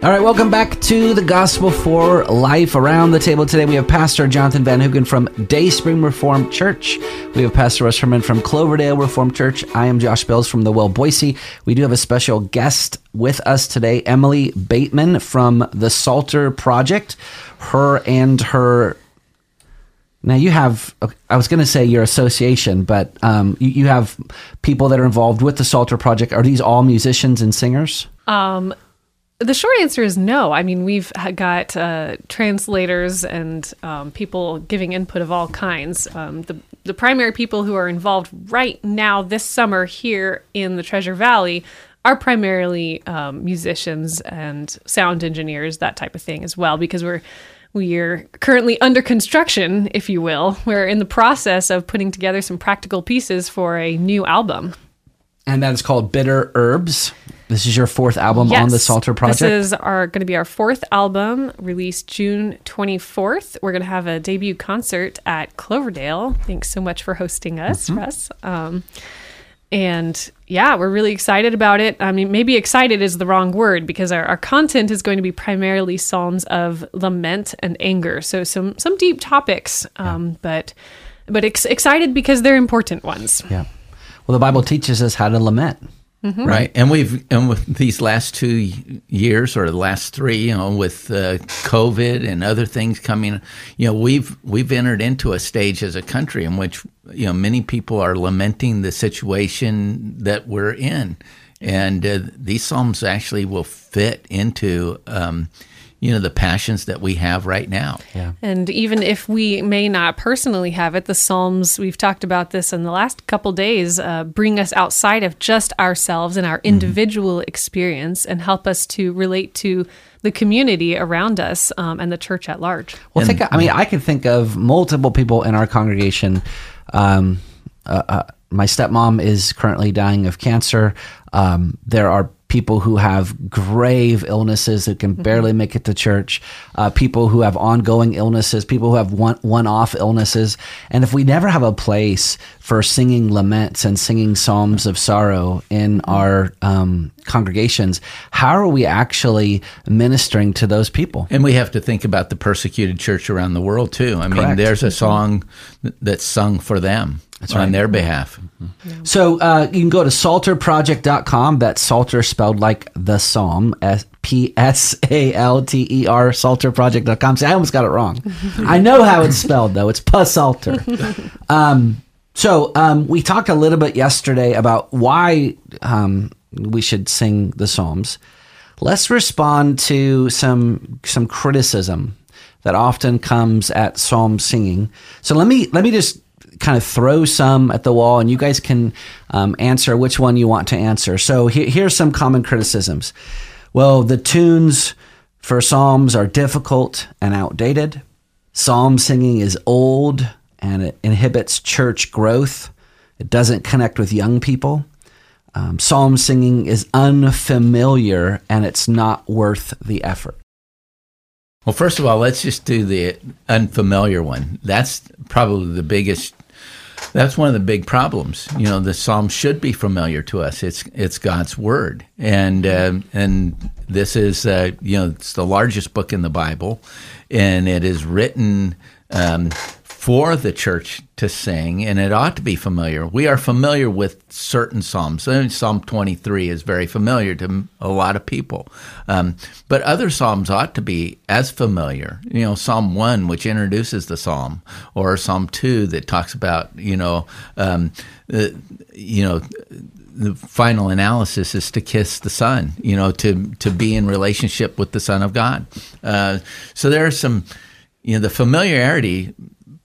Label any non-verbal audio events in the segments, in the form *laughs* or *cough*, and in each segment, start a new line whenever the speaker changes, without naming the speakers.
All right, welcome back to the Gospel for Life. Around the table today, we have Pastor Jonathan Van Hugen from Dayspring Reformed Church. We have Pastor Russ Herman from Cloverdale Reformed Church. I am Josh Bells from the Well Boise. We do have a special guest with us today, Emily Bateman from the Psalter Project. Her and her now you have, I was going to say your association, but um, you, you, have people that are involved with the Psalter Project. Are these all musicians and singers?
Um, the short answer is no. I mean, we've got uh, translators and um, people giving input of all kinds. Um, the the primary people who are involved right now this summer here in the Treasure Valley are primarily um, musicians and sound engineers, that type of thing as well, because we're we are currently under construction, if you will. We're in the process of putting together some practical pieces for a new album.
And that is called Bitter Herbs. This is your fourth album
yes,
on the Salter Project.
This is our going to be our fourth album, released June 24th. We're going to have a debut concert at Cloverdale. Thanks so much for hosting us, mm-hmm. Russ. Um, and yeah, we're really excited about it. I mean, maybe excited is the wrong word because our, our content is going to be primarily psalms of lament and anger. So some some deep topics, um, yeah. but but ex- excited because they're important ones.
Yeah. Well, the Bible teaches us how to lament.
Mm-hmm. Right, and we've and with these last two years or the last three, you know, with uh, COVID and other things coming, you know, we've we've entered into a stage as a country in which you know many people are lamenting the situation that we're in, and uh, these psalms actually will fit into um, you know the passions that we have right now
yeah and even if we may not personally have it the psalms we've talked about this in the last couple days uh, bring us outside of just ourselves and our mm-hmm. individual mm-hmm. experience and help us to relate to the community around us um, and the church at large
well
and,
think i mean i can think of multiple people in our congregation um, uh, uh, my stepmom is currently dying of cancer um, there are people who have grave illnesses that can mm-hmm. barely make it to church, uh, people who have ongoing illnesses, people who have one one off illnesses. And if we never have a place for singing laments and singing psalms of sorrow in mm-hmm. our um, congregations, how are we actually ministering to those people?
And we have to think about the persecuted church around the world too. I mean, there's a mm-hmm. song that's sung for them. That's on right. their behalf.
Mm-hmm. So uh, you can go to psalterproject.com. That's Psalter spelled like the Psalm, P S A L T E R, psalterproject.com. See, I almost got it wrong. *laughs* I know how it's spelled, though. It's Salter. *laughs* Um, so um, we talked a little bit yesterday about why um, we should sing the Psalms. Let's respond to some some criticism that often comes at psalm singing. So let me let me just kind of throw some at the wall, and you guys can um, answer which one you want to answer. So he- here's some common criticisms. Well, the tunes for psalms are difficult and outdated. Psalm singing is old and it inhibits church growth. It doesn't connect with young people. Um, psalm singing is unfamiliar and it's not worth the effort.
Well, first of all, let's just do the unfamiliar one. That's probably the biggest that's one of the big problems. You know, the Psalm should be familiar to us. It's it's God's word, and uh, and this is uh, you know it's the largest book in the Bible, and it is written um, for the church to sing, and it ought to be familiar. We are familiar with certain psalms. Psalm 23 is very familiar to a lot of people, um, but other psalms ought to be as familiar. You know, Psalm 1, which introduces the psalm, or Psalm 2 that talks about, you know, um, uh, you know, the final analysis is to kiss the Son, you know, to to be in relationship with the Son of God. Uh, so there are some, you know, the familiarity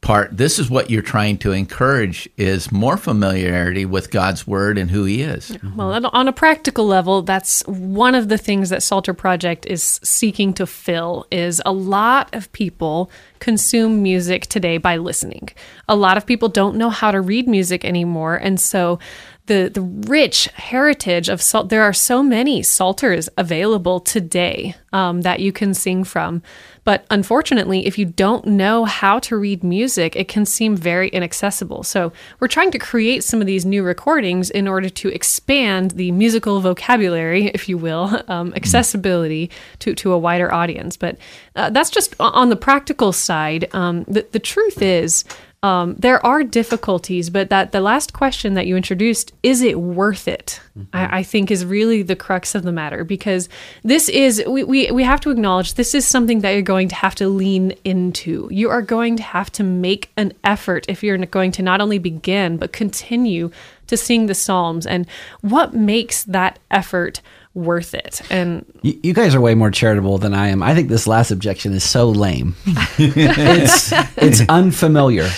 part this is what you're trying to encourage is more familiarity with god's word and who he is.
Well on a practical level that's one of the things that psalter project is seeking to fill is a lot of people consume music today by listening. A lot of people don't know how to read music anymore and so the the rich heritage of salt. There are so many psalters available today um, that you can sing from. But unfortunately, if you don't know how to read music, it can seem very inaccessible. So we're trying to create some of these new recordings in order to expand the musical vocabulary, if you will, *laughs* um, accessibility to, to a wider audience. But uh, that's just on the practical side. Um, the, the truth is, um, there are difficulties, but that the last question that you introduced, is it worth it? I, I think is really the crux of the matter because this is, we, we, we have to acknowledge this is something that you're going to have to lean into. You are going to have to make an effort if you're going to not only begin, but continue to sing the Psalms. And what makes that effort worth it? And
You, you guys are way more charitable than I am. I think this last objection is so lame. *laughs* *laughs* it's it's unfamiliar.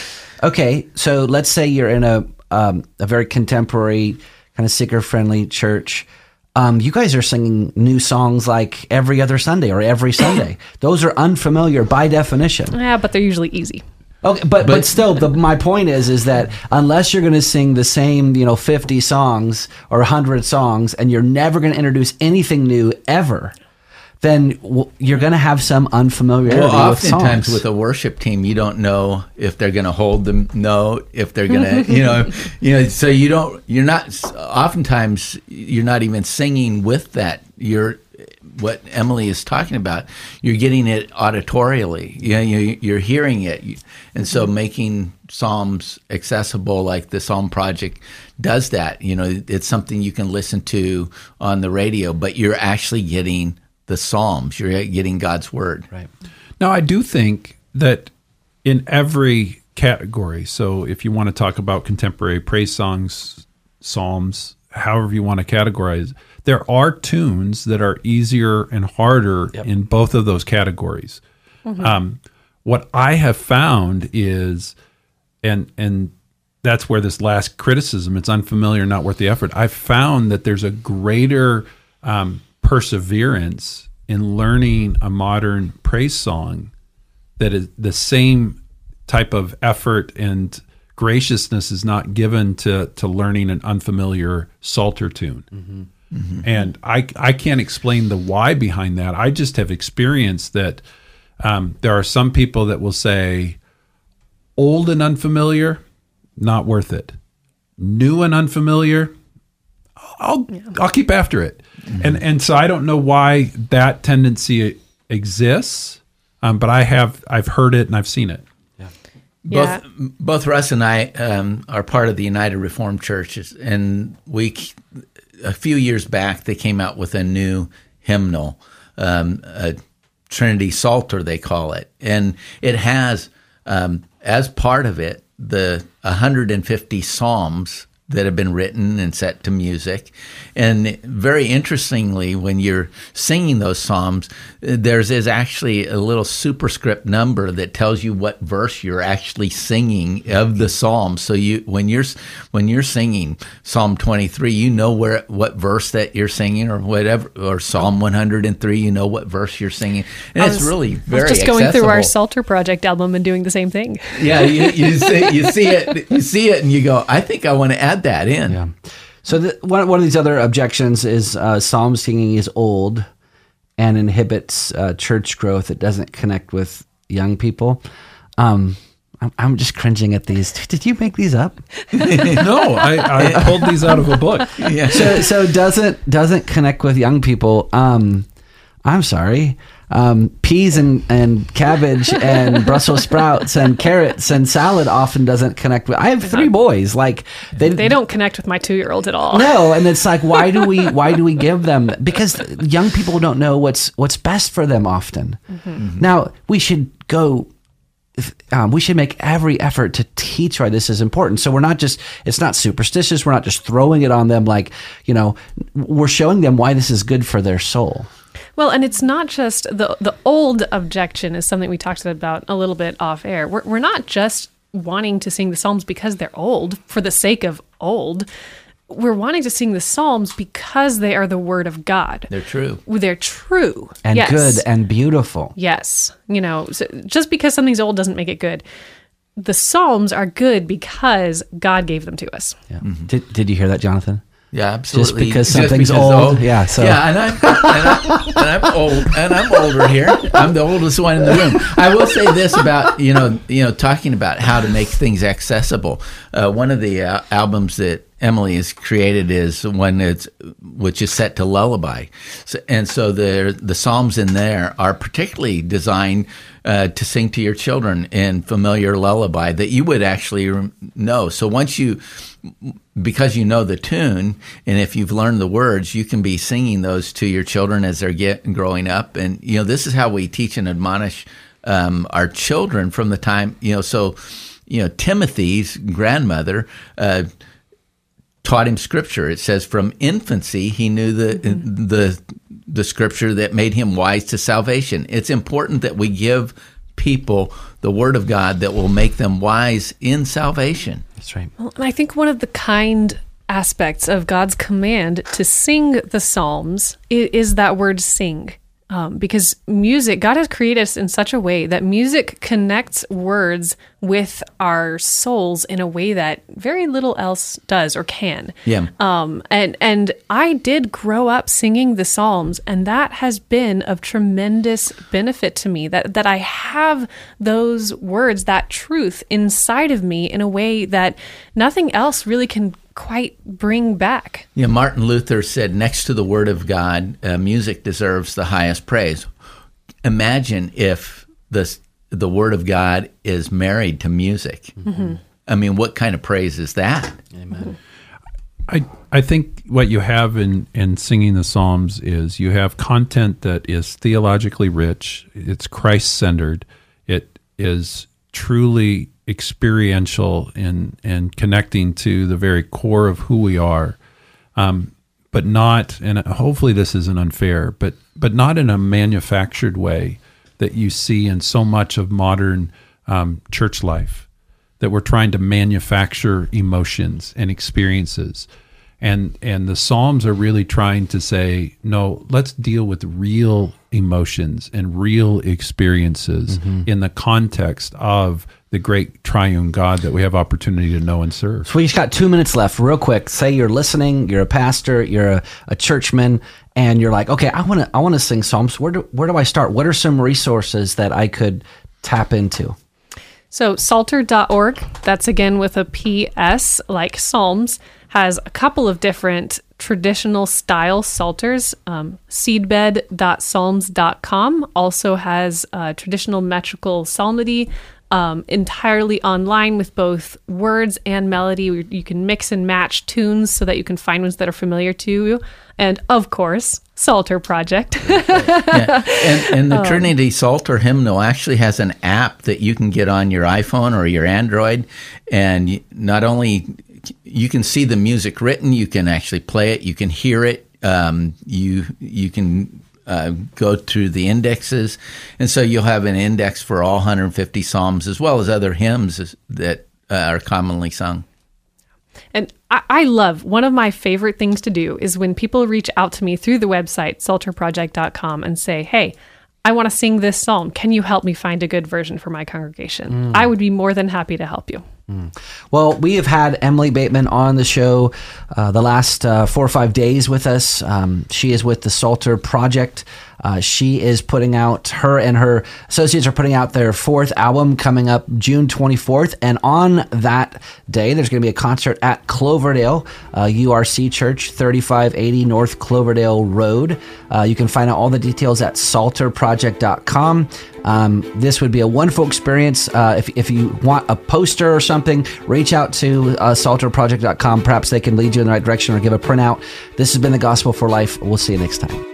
Okay, so let's say you're in a um, a very contemporary kind of seeker friendly church. Um, you guys are singing new songs like every other Sunday or every *coughs* Sunday. Those are unfamiliar by definition.
yeah, but they're usually easy.
Okay, but, but still, the, my point is is that unless you're going to sing the same, you know, fifty songs or hundred songs, and you're never going to introduce anything new ever, then you're going to have some unfamiliarity
Well,
with
oftentimes
songs.
with a worship team, you don't know if they're going to hold the note, if they're going *laughs* to, you know, you know. So you don't. You're not. Oftentimes, you're not even singing with that. You're what Emily is talking about. You're getting it auditorially. You know, you- you're hearing it, and so making psalms accessible, like the Psalm Project does that. You know, it's something you can listen to on the radio, but you're actually getting the psalms. You're getting God's word.
right.
Now, I do think that in every category, so if you want to talk about contemporary praise songs, psalms, however you want to categorize, there are tunes that are easier and harder in both of those categories. Um, what I have found is, and and that's where this last criticism, it's unfamiliar, not worth the effort. I've found that there's a greater um, perseverance in learning a modern praise song that is the same type of effort and graciousness is not given to to learning an unfamiliar psalter tune. And I I can't explain the why behind that. I just have experienced that um, there are some people that will say old and unfamiliar, not worth it. New and unfamiliar, I'll I'll keep after it. And and so I don't know why that tendency exists, um, but I have I've heard it and I've seen it.
Yeah.
Both both Russ and I um, are part of the United Reformed Churches, and we a few years back they came out with a new hymnal, um, a Trinity Psalter they call it, and it has um, as part of it the 150 psalms that have been written and set to music. And very interestingly, when you're singing those psalms, uh, there's is actually a little superscript number that tells you what verse you're actually singing of the psalm. So you when you're when you're singing Psalm 23, you know where what verse that you're singing or whatever or Psalm 103, you know what verse you're singing. And
I
it's
was-
really
I was
very
just going through our. Psalter Project album and doing the same thing.
Yeah, you, you *laughs* see you see it you see it and you go, I think I want to add that in.
Yeah. So the, one one of these other objections is uh, psalm singing is old and inhibits uh, church growth. It doesn't connect with young people. Um, I'm, I'm just cringing at these. *laughs* Did you make these up? *laughs*
no, I, I pulled these out of a book.
Yeah. *laughs*
so so doesn't doesn't connect with young people. Um, I'm sorry. Um, peas and, and cabbage *laughs* and Brussels sprouts and carrots and salad often doesn't connect with. I have three boys. Like they
They don't connect with my two year old at all.
no, and it's like why do we *laughs* why do we give them because young people don't know what's what's best for them often. Now we should go. Um, we should make every effort to teach why this is important. So we're not just it's not superstitious. We're not just throwing it on them like you know. We're showing them why this is good for their soul.
Well, and it's not just the the old objection is something we talked about a little bit off air. We're we're not just wanting to sing the psalms because they're old for the sake of old. We're wanting to sing the psalms because they are the word of God.
They're true.
They're true
and
Yes.
good and beautiful.
Yes. You know, so just because something's old doesn't make it good. the Psalms are good because God gave them to us.
Yeah. Mm-hmm. Did, did you hear that, Jonathan?
Yeah, absolutely.
Just because something's old, yeah, so-
yeah, and I'm, and, I'm, and I'm old, and I'm older here. I'm the oldest one in the room. I will say this about you know you know talking about how to make things accessible. Uh, one of the uh, albums that Emily has created is one that's which is set to lullaby, so, and so the the psalms in there are particularly designed uh, to sing to your children in familiar lullaby that you would actually know. So once you because you know the tune and if you've learned the words you can be singing those to your children as they're getting growing up and you know this is how we teach and admonish um, our children from the time you know so you know timothy's grandmother uh, taught him scripture it says from infancy he knew the mm-hmm. the the scripture that made him wise to salvation it's important that we give people the word of god that will make them wise in salvation
That's right.
Well, and I think one of the kind aspects of God's command to sing the Psalms is, is that word sing. Um, because music, God has created us in such a way that music connects words with our souls in a way that very little else does or can.
Yeah.
Um, and and I did grow up singing the Psalms, and that has been of tremendous benefit to me. That that I have those words, that truth inside of me in a way that nothing else really can quite bring back.
Yeah, Martin Luther said, next to the Word of God, uh, music deserves the highest praise. Imagine if the the Word of God is married to music. Mm-hmm. Mm-hmm. I mean, what kind of praise is that?
Amen. Mm-hmm.
I I think what you have in in singing the Psalms is you have content that is theologically rich. It's Christ centered. It is truly experiential in and connecting to the very core of who we are, um, but not. And hopefully this isn't unfair, but but not in a manufactured way that you see in so much of modern um, church life that we're trying to manufacture emotions and experiences and and the psalms are really trying to say no let's deal with real emotions and real experiences mm-hmm. in the context of the great triune god that we have opportunity to know and serve
So we just got two minutes left. Real quick, say you're listening, you're a pastor, you're a, a churchman, and you're like, okay, I want to, I want to sing psalms. Where do, where do I start? What are some resources that I could tap into?
So psalter.org, that's again with a PS like Psalms, has a couple of different traditional style psalters. Um, seedbed.psalms.com also has uh, traditional metrical psalmody. Um, entirely online with both words and melody. You can mix and match tunes so that you can find ones that are familiar to you. And of course, Psalter Project.
Yeah. And, and the *laughs* Trinity Psalter hymnal actually has an app that you can get on your iPhone or your Android, and not only you can see the music written, you can actually play it, you can hear it, um, you you can uh, go through the indexes, and so you'll have an index for all 150 psalms as well as other hymns that uh, are commonly sung.
And I, I love one of my favorite things to do is when people reach out to me through the website, psalterproject.com, and say, Hey, I want to sing this psalm. Can you help me find a good version for my congregation? I would be more than happy to help you.
Well, we have had Emily Bateman on the show uh, the last uh, four or five days with us. Um, she is with the Psalter Project. Uh, she is putting out, her and her associates are putting out their fourth album coming up June 24th. And on that day, there's going to be a concert at Cloverdale, uh, URC Church, 3580 North Cloverdale Road. Uh, you can find out all the details at psalterproject.com. Um, this would be a wonderful experience. Uh, if, if you want a poster or something, reach out to uh, psalterproject.com. Perhaps they can lead you in the right direction or give a printout. This has been the Gospel for Life. We'll see you next time.